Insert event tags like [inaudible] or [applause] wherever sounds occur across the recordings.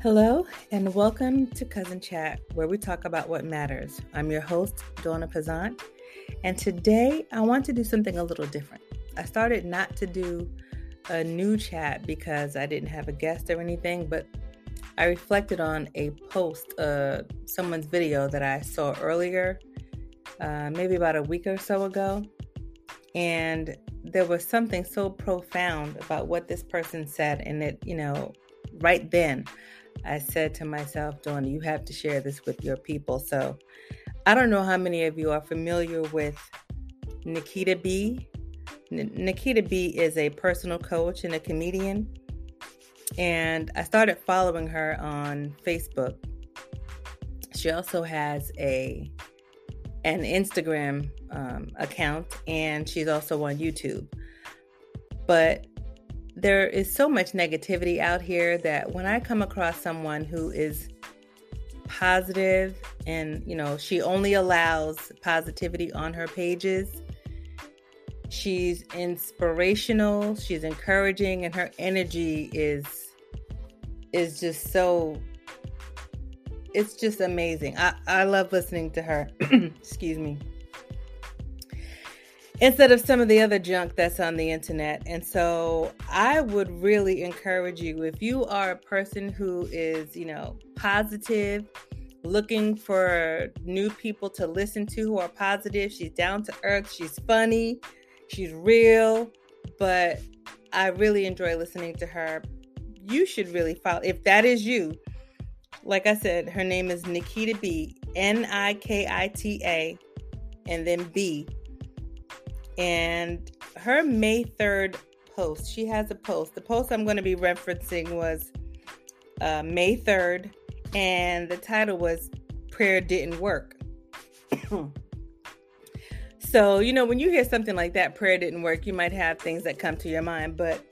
Hello, and welcome to Cousin Chat, where we talk about what matters. I'm your host, Donna Pazant, and today I want to do something a little different. I started not to do a new chat because I didn't have a guest or anything, but I reflected on a post, uh, someone's video that I saw earlier, uh, maybe about a week or so ago, and there was something so profound about what this person said, and it, you know, right then I said to myself, Donna, you have to share this with your people. So I don't know how many of you are familiar with Nikita B. N- Nikita B is a personal coach and a comedian. And I started following her on Facebook. She also has a an Instagram um, account and she's also on YouTube. But there is so much negativity out here that when I come across someone who is positive and, you know, she only allows positivity on her pages, she's inspirational, she's encouraging and her energy is is just so it's just amazing. I, I love listening to her. [clears throat] Excuse me instead of some of the other junk that's on the internet. And so I would really encourage you if you are a person who is, you know, positive, looking for new people to listen to who are positive, she's down to earth, she's funny, she's real, but I really enjoy listening to her. You should really follow if that is you. Like I said, her name is Nikita B, N I K I T A, and then B and her May 3rd post, she has a post. The post I'm going to be referencing was uh, May 3rd, and the title was Prayer Didn't Work. [clears throat] so, you know, when you hear something like that, prayer didn't work, you might have things that come to your mind. But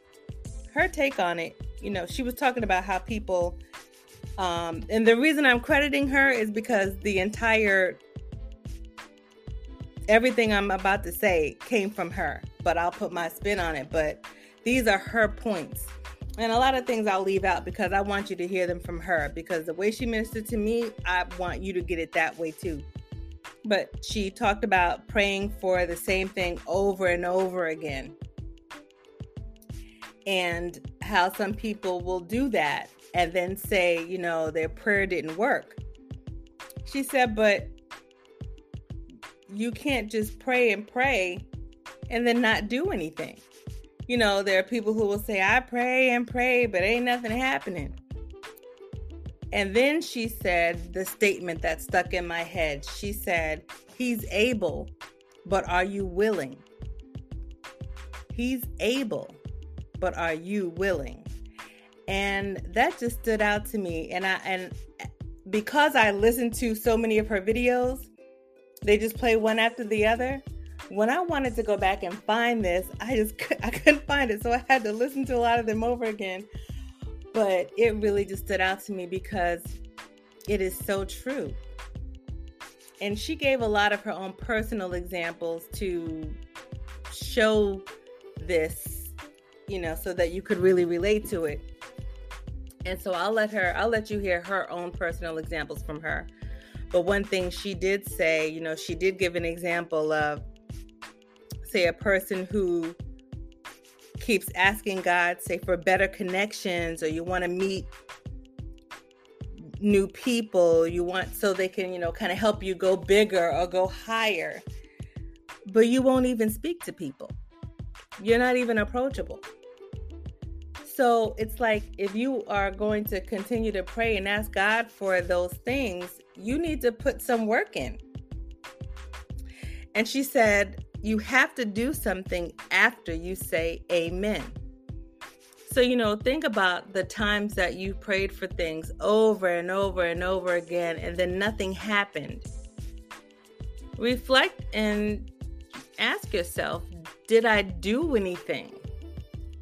her take on it, you know, she was talking about how people, um, and the reason I'm crediting her is because the entire everything I'm about to say came from her, but I'll put my spin on it. But these are her points. And a lot of things I'll leave out because I want you to hear them from her because the way she ministered to me, I want you to get it that way too. But she talked about praying for the same thing over and over again. And how some people will do that and then say, you know, their prayer didn't work. She said, but you can't just pray and pray and then not do anything. You know, there are people who will say, I pray and pray, but ain't nothing happening. And then she said the statement that stuck in my head. She said, He's able, but are you willing? He's able, but are you willing? And that just stood out to me. And I and because I listened to so many of her videos, they just play one after the other. When I wanted to go back and find this, I just [laughs] I couldn't find it, so I had to listen to a lot of them over again. But it really just stood out to me because it is so true. And she gave a lot of her own personal examples to show this, you know, so that you could really relate to it. And so I'll let her, I'll let you hear her own personal examples from her. But one thing she did say, you know, she did give an example of, say, a person who keeps asking God, say, for better connections, or you want to meet new people, you want so they can, you know, kind of help you go bigger or go higher. But you won't even speak to people. You're not even approachable. So it's like if you are going to continue to pray and ask God for those things, you need to put some work in. And she said, You have to do something after you say amen. So, you know, think about the times that you prayed for things over and over and over again, and then nothing happened. Reflect and ask yourself Did I do anything?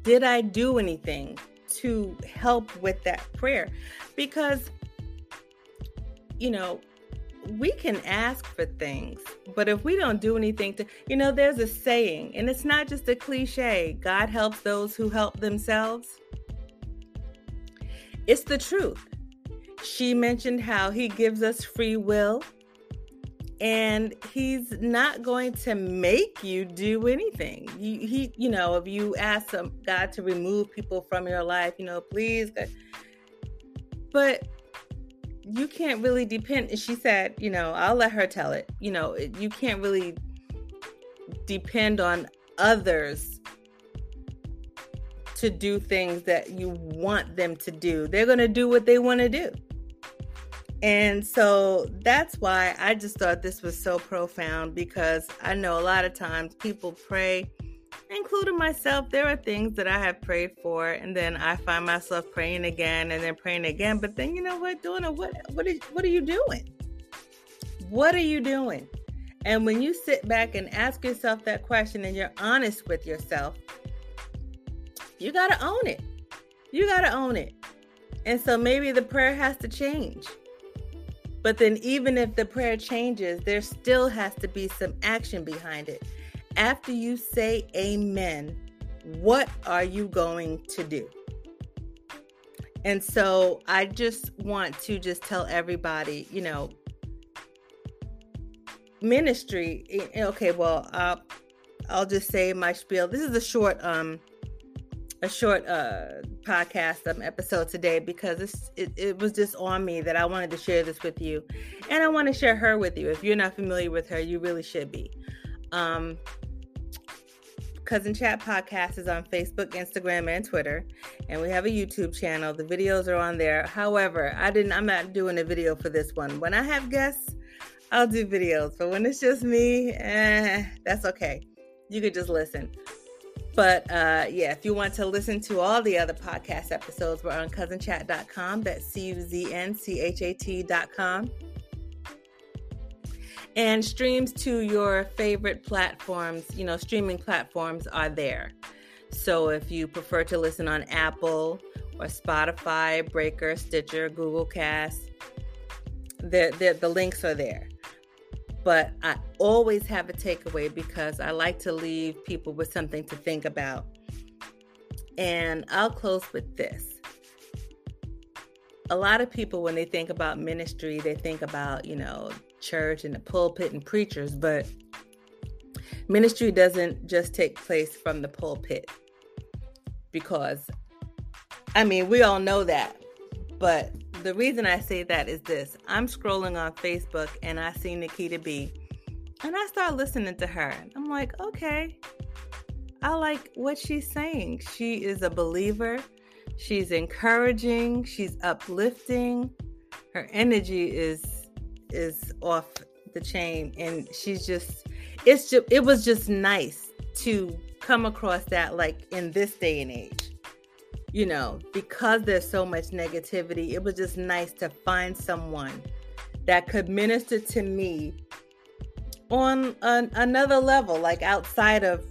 Did I do anything to help with that prayer? Because you know, we can ask for things, but if we don't do anything to, you know, there's a saying, and it's not just a cliche God helps those who help themselves. It's the truth. She mentioned how he gives us free will and he's not going to make you do anything. You, he, you know, if you ask God to remove people from your life, you know, please, but you can't really depend. She said, you know, I'll let her tell it. You know, you can't really depend on others to do things that you want them to do. They're going to do what they want to do. And so that's why I just thought this was so profound because I know a lot of times people pray, including myself. There are things that I have prayed for, and then I find myself praying again and then praying again. But then you know what, Donna, what what what are you doing? What are you doing? And when you sit back and ask yourself that question and you're honest with yourself, you got to own it. You got to own it. And so maybe the prayer has to change. But then, even if the prayer changes, there still has to be some action behind it. After you say amen, what are you going to do? And so I just want to just tell everybody, you know, ministry. Okay, well, uh, I'll just say my spiel. This is a short um a short uh, podcast um, episode today because it, it was just on me that I wanted to share this with you. And I want to share her with you. If you're not familiar with her, you really should be. Um, Cousin Chat Podcast is on Facebook, Instagram, and Twitter. And we have a YouTube channel. The videos are on there. However, I didn't I'm not doing a video for this one. When I have guests, I'll do videos. But when it's just me, eh, that's okay. You could just listen. But uh, yeah, if you want to listen to all the other podcast episodes, we're on cuznchat.com. That's C U Z N C H A T.com. And streams to your favorite platforms, you know, streaming platforms are there. So if you prefer to listen on Apple or Spotify, Breaker, Stitcher, Google Cast, the, the, the links are there but I always have a takeaway because I like to leave people with something to think about. And I'll close with this. A lot of people, when they think about ministry, they think about, you know, church and the pulpit and preachers, but ministry doesn't just take place from the pulpit because, I mean, we all know that, but the reason I say that is this I'm scrolling on Facebook and I see Nikita B. And I start listening to her. I'm like, okay, I like what she's saying. She is a believer, she's encouraging, she's uplifting. Her energy is is off the chain and she's just it's just it was just nice to come across that like in this day and age you know, because there's so much negativity, it was just nice to find someone that could minister to me on an, another level, like outside of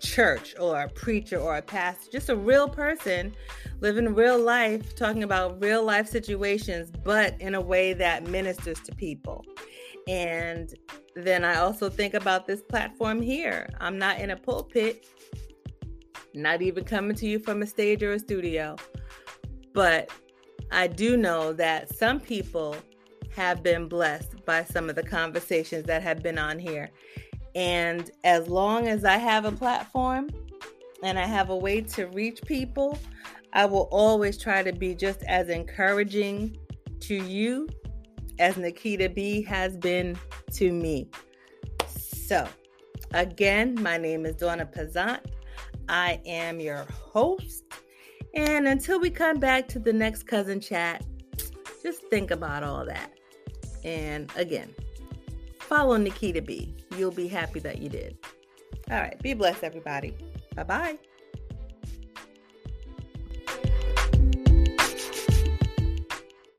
church or a preacher or a pastor, just a real person living real life, talking about real life situations, but in a way that ministers to people. And then I also think about this platform here. I'm not in a pulpit, not even coming to you from a stage or a studio. But I do know that some people have been blessed by some of the conversations that have been on here. And as long as I have a platform and I have a way to reach people, I will always try to be just as encouraging to you as Nikita B has been to me. So, again, my name is Donna Pazant. I am your host. And until we come back to the next cousin chat, just think about all that. And again, follow Nikita B. You'll be happy that you did. All right. Be blessed, everybody. Bye bye.